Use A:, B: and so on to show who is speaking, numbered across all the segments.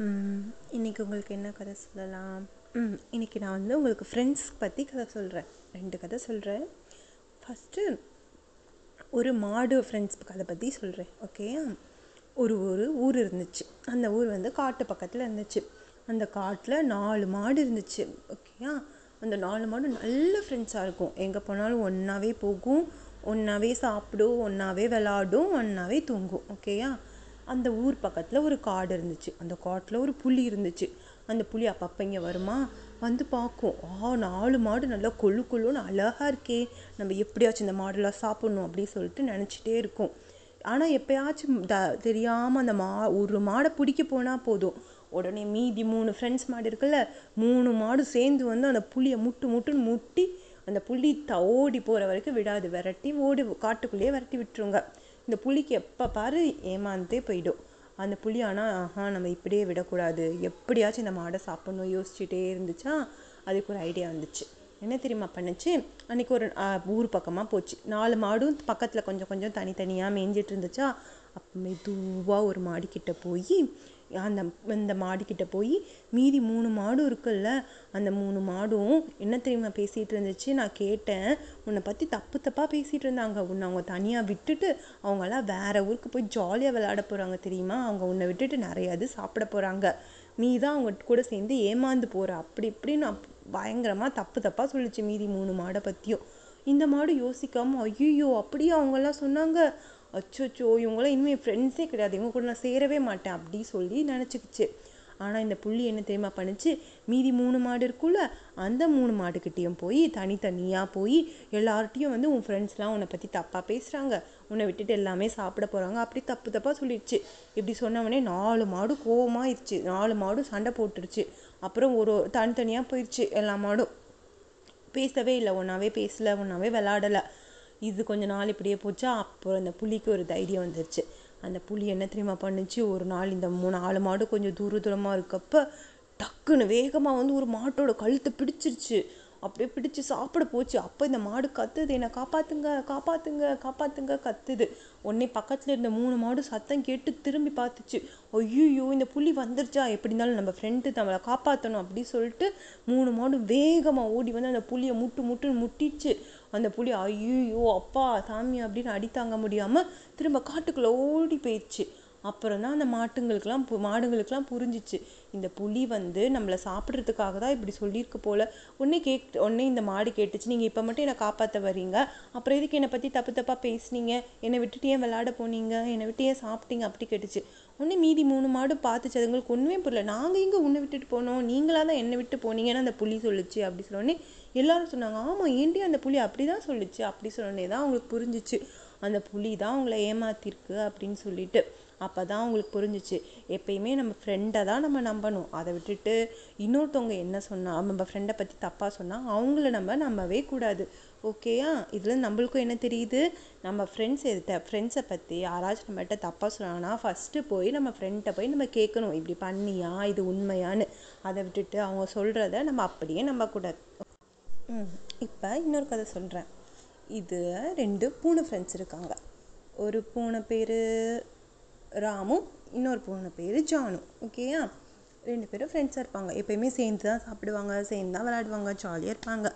A: இன்றைக்கி உங்களுக்கு என்ன கதை சொல்லலாம்? ம் நான் வந்து உங்களுக்கு ஃப்ரெண்ட்ஸ் பற்றி கதை சொல்கிறேன் ரெண்டு கதை சொல்கிறேன் ஃபஸ்ட்டு ஒரு மாடு ஃப்ரெண்ட்ஸ் கதை பற்றி சொல்கிறேன் ஓகே ஒரு ஒரு ஊர் இருந்துச்சு. அந்த ஊர் வந்து காட்டு பக்கத்தில் இருந்துச்சு. அந்த காட்டில் நாலு மாடு இருந்துச்சு ஓகேயா அந்த நாலு மாடு நல்ல ஃப்ரெண்ட்ஸாக இருக்கும். எங்கே போனாலும் ஒன்றாவே போகும் ஒன்றாவே சாப்பிடும் ஒன்றாவே விளாடும் ஒன்றாவே தூங்கும் ஓகேயா அந்த ஊர் பக்கத்தில் ஒரு காடு இருந்துச்சு. அந்த காட்டில் ஒரு புலி இருந்துச்சு. அந்த புலி அப்பப்போ இங்கே வருமா? வந்து பார்க்கும் ஆ நாலு மாடு நல்லா கொழு கொழுன்னு அழகா இருக்கே. நம்ம எப்படியாச்சும் இந்த மாடெல்லாம் சாப்பிட்ணும் அப்படின்னு சொல்லிட்டு நினச்சிட்டே இருக்கும். ஆனால் எப்போயாச்சும் த தெரியாமல் அந்த மா ஒரு மாடை பிடிக்க போனால் போதும். உடனே மீதி மூணு ஃப்ரெண்ட்ஸ் மாடு இருக்குல்ல மூணு மாடு சேர்ந்து வந்து அந்த புளியை முட்டு முட்டுன்னு முட்டி அந்த புலி த ஓடி போகிற வரைக்கும் விடாது. விரட்டி ஓடி காட்டுக்குள்ளேயே விரட்டி விட்டுருங்க. இந்த புலிக்கு எப்போ பாரு ஏமாந்தே போயிடும். அந்த புலி ஆனால் ஆஹா நம்ம இப்படியே விடக்கூடாது. எப்படியாச்சும் இந்த மாடை சாப்பிட்ணும் யோசிச்சுட்டே இருந்துச்சா அதுக்கு ஒரு ஐடியா வந்துச்சு. என்ன தெரியுமா பண்ணுச்சு? அன்றைக்கி ஒரு ஊர் பக்கமாக போச்சு. நாலு மாடும் பக்கத்தில் கொஞ்சம் கொஞ்சம் தனித்தனியாக மேய்ஞ்சிட்டு இருந்துச்சா அப்போ மெதுவாக ஒரு மாடிக்கிட்ட போய் அந்த அந்த மாடிக்கிட்ட போய் மீதி மூணு மாடும் இருக்குல்ல அந்த மூணு மாடும் என்ன தெரியுமா பேசிகிட்டு இருந்துச்சு? நான் கேட்டேன் உன்னை பற்றி தப்பு தப்பாக பேசிகிட்டு இருந்தாங்க. உன்னை அவங்க தனியாக விட்டுட்டு அவங்கெல்லாம் வேற ஊருக்கு போய் ஜாலியாக விளையாட போகிறாங்க தெரியுமா? அவங்க உன்னை விட்டுட்டு நிறைய இது சாப்பிட போகிறாங்க நீ தான் அவங்க கூட சேர்ந்து ஏமாந்து போகிற அப்படி இப்படின்னு அப்- பயங்கரமாக தப்பு தப்பாக சொல்லுச்சு மீதி மூணு மாடை பற்றியும் இந்த மாடு யோசிக்காமல் ஐயோ அப்படியே? அவங்கெல்லாம் சொன்னாங்க. அச்சோச்சோ இவங்களாம் இனிமேல் ஃப்ரெண்ட்ஸே கிடையாது. இவங்க கூட நான் சேரவே மாட்டேன் அப்படி சொல்லி நினச்சிக்கிச்சு. ஆனால் இந்த புள்ளி என்ன தெரியுமா பண்ணுச்சு? மீதி மூணு மாடு இருக்குல்ல அந்த மூணு மாடுக்கிட்டேயும் போய் தனித்தனியாக போய் எல்லார்ட்டையும் வந்து உன் ஃப்ரெண்ட்ஸ்லாம் உன்னை பற்றி தப்பாக பேசுகிறாங்க உன்னை விட்டுட்டு எல்லாமே சாப்பிட போகிறாங்க அப்படி தப்பு தப்பாக சொல்லிடுச்சு. இப்படி சொன்னவொடனே நாலு மாடு கோவமாயிருச்சு. நாலு மாடும் சண்டை போட்டுருச்சு அப்புறம் ஒரு தனித்தனியாக போயிடுச்சு எல்லா மாடும். பேசவே இல்லை. ஒன்றாவே பேசலை ஒன்றாவே விளாடலை இது கொஞ்ச நாள் இப்படியே போச்சா அப்புறம் அந்த புலிக்கு ஒரு தைரியம் வந்துருச்சு. அந்த புலி என்ன தெரியுமா பண்ணுச்சு? ஒரு நாள் இந்த மூணு நாலு மாடு கொஞ்சம் தூர தூரமாக இருக்கப்போ டக்குன்னு வேகமாக வந்து ஒரு மாட்டோட கழுத்தை பிடிச்சிருச்சு. அப்படியே பிடிச்சு சாப்பிட போச்சு. அப்போ இந்த மாடு கத்துது. என்னை காப்பாத்துங்க காப்பாத்துங்க காப்பாத்துங்க கத்துது. உடனே பக்கத்தில் இருந்த மூணு மாடு சத்தம் கேட்டு திரும்பி பார்த்துச்சு. ஐயோ இந்த புலி வந்துருச்சா? எப்படி இருந்தாலும் நம்ம ஃப்ரெண்டு நம்மளை காப்பாற்றணும் அப்படின்னு சொல்லிட்டு மூணு மாடு வேகமாக ஓடி வந்து அந்த புலியை முட்டு முட்டுன்னு முட்டிச்சு. அந்த புலி ஐயோ அப்பா சாமி அப்படின்னு அடி தாங்க முடியாமல் திரும்ப காட்டுக்குள்ளே ஓடி போயிடுச்சு. அப்புறம் தான் அந்த மாட்டுங்களுக்கெல்லாம் பு- மாடுங்களுக்கெல்லாம் புரிஞ்சிச்சு. இந்த புலி வந்து நம்மளை சாப்பிட்றதுக்காக தான் இப்படி சொல்லியிருக்கு போல. உடனே கேக் உடனே இந்த மாடு கேட்டுச்சு. நீங்கள் இப்போ மட்டும் என்னை காப்பாற்ற வர்றீங்க? அப்புறம் எதுக்கு என்னை பற்றி தப்பு தப்பாக பேசுனீங்க? என்னை விட்டுட்டு ஏன் விளாட போனீங்க? என்னை விட்டு ஏன் சாப்பிட்டீங்க? அப்படி கேட்டுச்சு. உடனே மீதி மூணு மாடு பார்த்துச்சு அதுங்களுக்கு ஒன்றுமே புரியல. நாங்கள் எங்கே உன்னை விட்டுட்டு போனோம்? நீங்களா தான் என்னை விட்டு போனீங்கன்னு அந்த புலி சொல்லுச்சு அப்படி சொன்னோடனே எல்லாரும் சொன்னாங்க ஆமாம் ஏண்டி அந்த புலி அப்படி தான் சொல்லுச்சு? அப்படி சொன்னோடனே தான் அவங்களுக்கு புரிஞ்சிச்சு. அந்த புலி தான் அவங்கள ஏமாத்திருக்கு அப்படின்னு சொல்லிட்டு அப்போ தான் அவங்களுக்கு புரிஞ்சிச்சு. எப்பயுமே நம்ம ஃப்ரெண்டை தான் நம்ம நம்பணும். அதை விட்டுட்டு இன்னொருத்தவங்க என்ன சொன்னால் நம்ம ஃப்ரெண்டை பற்றி தப்பாக சொன்னால் அவங்கள நம்ம நம்பவே கூடாது. ஓகேயா இதில் நம்மளுக்கும் என்ன தெரியுது? நம்ம ஃப்ரெண்ட்ஸ் எதிர்த்த ஃப்ரெண்ட்ஸை பற்றி யாராச்சும் நம்மகிட்ட தப்பாக சொன்னாங்கன்னா ஃபஸ்ட்டு போய் நம்ம ஃப்ரெண்ட்டை போய் நம்ம கேட்கணும் இப்படி பண்ணியா? இது உண்மையான்னு. அதை விட்டுட்டு அவங்க சொல்கிறத நம்ம அப்படியே நம்பக்கூடாது ம் இப்போ இன்னொரு கதை சொல்கிறேன் இது ரெண்டு பூனை ஃப்ரெண்ட்ஸ் இருக்காங்க. ஒரு பூனை பேர் ராமு இன்னொரு பூனை பேர் ஜானு. ஓகேயா ரெண்டு பேரும் ஃப்ரெண்ட்ஸாக இருப்பாங்க. எப்பயுமே சேர்ந்து தான் சாப்பிடுவாங்க சேர்ந்து தான் விளையாடுவாங்க ஜாலியாக இருப்பாங்க.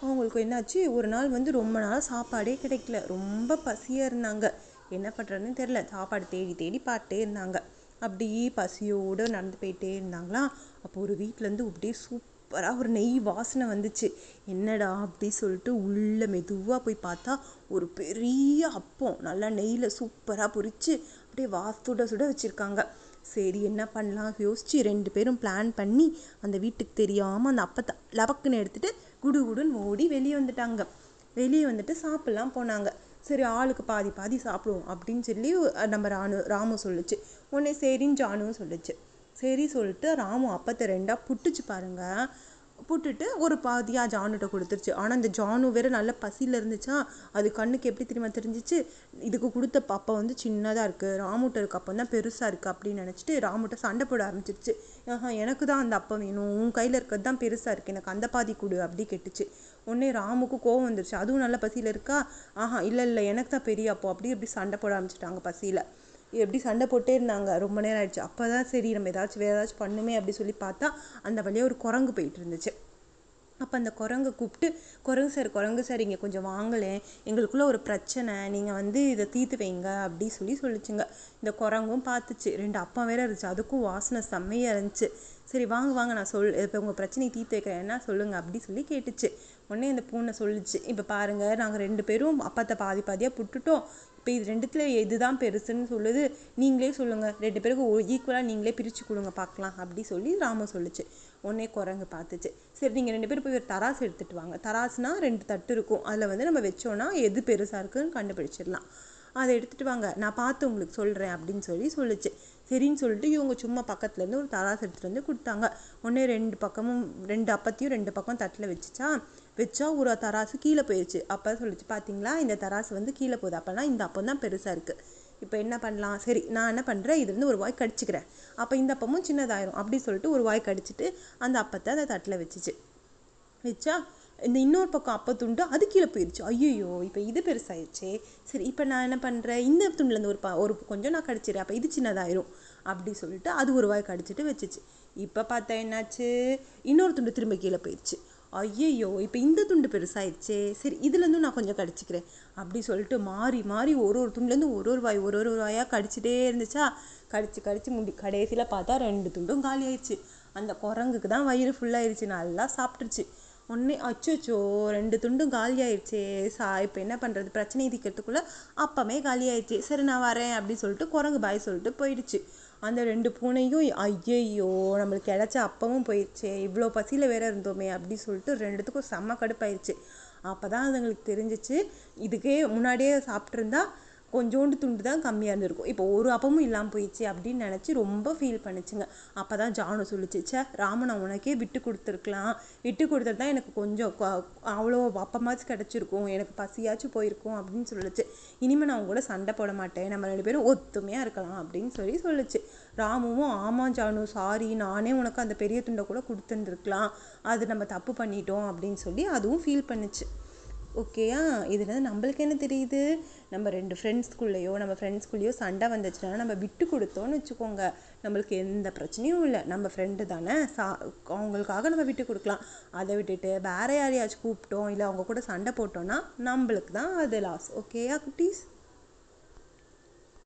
A: அவங்களுக்கு என்னாச்சு? ஒரு நாள் வந்து ரொம்ப நாளாக சாப்பாடே கிடைக்கல. ரொம்ப பசியாக இருந்தாங்க. என்ன பண்ணுறதுன்னு தெரில சாப்பாடு தேடி தேடி பார்த்துட்டே இருந்தாங்க. அப்படியே பசியோடு நடந்து போயிட்டே இருந்தாங்களா? அப்போ ஒரு வீட்டிலேருந்து அப்படியே சூப்பராக ஒரு நெய் வாசனை வந்துச்சு. என்னடா அப்படி சொல்லிட்டு உள்ளே மெதுவாக போய் பார்த்தா ஒரு பெரிய அப்பம் நல்லா நெய்யில் சூப்பராக பொரிச்சு அப்படியே வா சுட சுட வச்சுருக்காங்க. சரி என்ன பண்ணலாம்? யோசிச்சு ரெண்டு பேரும் பிளான் பண்ணி அந்த வீட்டுக்கு தெரியாமல் அந்த அப்பத்தை லபக்குன்னு எடுத்துட்டு குடு குடுன்னு ஓடி வெளியே வந்துட்டாங்க. வெளியே வந்துட்டு சாப்பிட்லாம் போனாங்க. சரி ஆளுக்கு பாதி பாதி சாப்பிடுவோம் அப்படின்னு சொல்லி நம்ம ராணு ராமு சொல்லுச்சு. உடனே சரின்னு ஜானுவும் சொல்லுச்சு. சரி சொல்லிட்டு ராமு அப்பத்தை ரெண்டாக புட்டுச்சு பாருங்கள் புட்டுட்டு ஒரு பாதியாக ஜானுகிட்ட கொடுத்துருச்சு. ஆனால் இந்த ஜானு வேற நல்ல பசியில் இருந்துச்சா? அது கண்ணுக்கு எப்படி தெரியுமா தெரிஞ்சிச்சு? இதுக்கு கொடுத்த அப்பா வந்து சின்னதாக இருக்குது ராமுட்ட இருக்க அப்போ தான் பெருசாக இருக்குது அப்படின்னு நினச்சிட்டு ராமுட்ட சண்டை போட ஆரம்பிச்சிருச்சு. ஆஹா எனக்கு தான் அந்த அப்பம் வேணும். உன் கையில் இருக்கிறது தான் பெருசாக இருக்குது எனக்கு அந்த பாதி கொடு அப்படி கேட்டுச்சு. உடனே ராமுக்கு கோவம் வந்துருச்சு. அதுவும் நல்ல பசியில் இருக்கா? ஆஹா இல்லை இல்லை. எனக்கு தான் பெரிய அப்போ. அப்படி இப்படி சண்டை போட ஆரம்பிச்சிட்டாங்க பசியில். எப்படி சண்டை போட்டே இருந்தாங்க? ரொம்ப நேரம் ஆயிடுச்சு. அப்போ தான் சரி நம்ம ஏதாச்சும் வேறு ஏதாச்சும் பண்ணுமே அப்படி சொல்லி பார்த்தா அந்த வழியாக ஒரு குரங்கு போயிட்டு இருந்துச்சு. அப்போ அந்த குரங்கை கூப்பிட்டு குரங்கு சார் குரங்கு சார் இங்கே கொஞ்சம் வாங்கலேன் எங்களுக்குள்ளே ஒரு பிரச்சனை. நீங்கள் வந்து இதை தீர்த்து வைங்க அப்படி சொல்லி சொல்லிச்சுங்க. இந்த குரங்கும் பார்த்துச்சு. ரெண்டு அப்பா வேற இருந்துச்சு. அதுக்கும் வாசனை செம்மையாக இருந்துச்சு. சரி வாங்க வாங்க நான் சொல் இப்போ உங்கள் பிரச்சனையை தீர்த்து வைக்கிறேன். என்ன சொல்லுங்கள் அப்படி சொல்லி கேட்டுச்சு. உடனே இந்த பூனை சொல்லிச்சு. இப்போ பாருங்கள் நாங்கள் ரெண்டு பேரும் அப்பத்தை பாதி பாதியாக புட்டுட்டோம். இப்போ இது ரெண்டுத்துல எதுதான் பெருசுன்னு சொல்லுது நீங்களே சொல்லுங்கள் ரெண்டு பேருக்கும் ஈக்குவலாக நீங்களே பிரித்து கொடுங்க பார்க்கலாம். அப்படி சொல்லி ராமு சொல்லுச்சு. உடனே குரங்கு பார்த்துச்சு. சரி நீங்கள் ரெண்டு பேரும் போய் ஒரு தராசு எடுத்துகிட்டு வாங்க. தராசுனா ரெண்டு தட்டு இருக்கும். அதில் வந்து நம்ம வச்சோன்னா எது பெருசாக இருக்குன்னு கண்டுபிடிச்சிடலாம். அதை எடுத்துகிட்டு வாங்க. நான் பார்த்து உங்களுக்கு சொல்கிறேன் அப்படின்னு சொல்லி சொல்லுச்சு. சரின்னு சொல்லிட்டு இவங்க சும்மா பக்கத்துலேருந்து ஒரு தராசு எடுத்துகிட்டு வந்து கொடுத்தாங்க. உடனே ரெண்டு பக்கமும் ரெண்டு அப்பத்தையும் ரெண்டு பக்கம் தட்டில் வச்சுச்சா வச்சா ஒரு தராசு கீழே போயிடுச்சு அப்போ சொல்லிச்சு பார்த்தீங்களா இந்த தராசு வந்து கீழே போகுது. அப்போனா இந்த அப்பம் தான் பெருசாக இருக்குது இப்போ என்ன பண்ணலாம்? சரி நான் என்ன பண்ணுறேன் இதுலேருந்து ஒரு வாய் கடிச்சிக்கிறேன். அப்போ இந்த அப்பமும் சின்னதாயிரும். அப்படி சொல்லிட்டு ஒரு வாய் கடிச்சிட்டு அந்த அப்பத்தை அந்த தட்டில் வச்சுச்சு. வச்சா இந்த இன்னொரு பக்கம் அப்ப துண்டு அது கீழே போயிடுச்சு ஐயோ இப்போ இது பெருசாயிடுச்சே சரி இப்போ நான் என்ன பண்ணுறேன் இந்த துண்டுலேருந்து ஒரு ப ஒரு கொஞ்சம் நான் கடிச்சிடுறேன் அப்போ இது சின்னதாயிரும். அப்படி சொல்லிட்டு அது ஒரு வாய் கடிச்சிட்டு வச்சுச்சு. இப்போ பார்த்தா என்னாச்சு? இன்னொரு துண்டு திரும்ப கீழே போயிடுச்சு ஐயையோ இப்போ இந்த துண்டு பெருசாயிடுச்சே. சரி இதுலேருந்தும் நான் கொஞ்சம் கடிச்சிக்கிறேன். அப்படி சொல்லிட்டு மாறி மாறி ஒரு ஒரு துண்டுலேருந்து ஒரு ஒரு வாய் ஒரு ஒரு வாயாக கடிச்சிட்டே இருந்துச்சா கடிச்சு கடிச்சு முடி கடைசியில் பார்த்தா ரெண்டு துண்டும் காலி ஆயிடுச்சு அந்த குரங்குக்கு தான் வயிறு ஃபுல்லாகிடுச்சு நல்லா சாப்பிட்டுருச்சு. உடனே அச்சோச்சோ ரெண்டு துண்டும் காலி ஆயிடுச்சே சா இப்போ என்ன பண்ணுறது பிரச்சனை தீர்க்கறதுக்குள்ளே அப்பமே காலி ஆயிடுச்சு சரி நான் வரேன் அப்படின்னு சொல்லிட்டு குரங்கு பாய் சொல்லிட்டு போயிடுச்சு. அந்த ரெண்டு பூனையும் ஐயையோ நம்மளுக்கு கிடைச்ச அப்பவும் போயிடுச்சே இவ்வளோ பசியில் வேற இருந்தோமே அப்படி சொல்லிட்டு ரெண்டுத்துக்கும் செம்ம கடுப்பாயிருச்சு. அப்போ தான் அதுங்களுக்கு தெரிஞ்சிச்சு இதுக்கே முன்னாடியே சாப்பிட்ருந்தா கொஞ்சோண்டு துண்டு தான் கம்மியாக இருந்திருக்கும். இப்போ ஒரு அப்பமும் இல்லாமல் போயிடுச்சு அப்படின்னு நினச்சி ரொம்ப ஃபீல் பண்ணுச்சுங்க. அப்போ தான் ஜானு சொல்லிச்சு ச்சே ராமு நான் உனக்கே விட்டு கொடுத்துருக்கலாம். விட்டு கொடுத்துட்டு தான் எனக்கு கொஞ்சம் அவ்வளோ அப்பமாச்சும் கிடச்சிருக்கும். எனக்கு பசியாச்சும் போயிருக்கும் அப்படின்னு சொல்லுச்சு. இனிமேல் நான் கூட சண்டை போட மாட்டேன். நம்ம ரெண்டு பேரும் ஒத்துமையாக இருக்கலாம் அப்படின்னு சொல்லி சொல்லுச்சு. ராமுவும் ஆமாம் ஜானு சாரி நானே உனக்கு அந்த பெரிய துண்டை கூட கொடுத்துருந்துருக்கலாம். அது நம்ம தப்பு பண்ணிட்டோம் அப்படின்னு சொல்லி அதுவும் ஃபீல் பண்ணுச்சு. ஓகேயா இதுல நம்மளுக்கு என்ன தெரியுது? நம்ம ரெண்டு ஃப்ரெண்ட்ஸ்குள்ளேயோ நம்ம ஃப்ரெண்ட்ஸ்குள்ளேயோ சண்டை வந்துச்சுன்னா நம்ம விட்டு கொடுத்தோன்னு வச்சுக்கோங்க. நம்மளுக்கு எந்த பிரச்சனையும் இல்லை. நம்ம ஃப்ரெண்டு தானே. சா அவங்களுக்காக நம்ம விட்டு கொடுக்கலாம். அதை விட்டுட்டு வேற யாரையாச்சும் கூப்பிட்டோம் இல்லை அவங்க கூட சண்டை போட்டோன்னா நம்மளுக்கு தான் அது லாஸ் ஓகேயா குட்டீஸ்?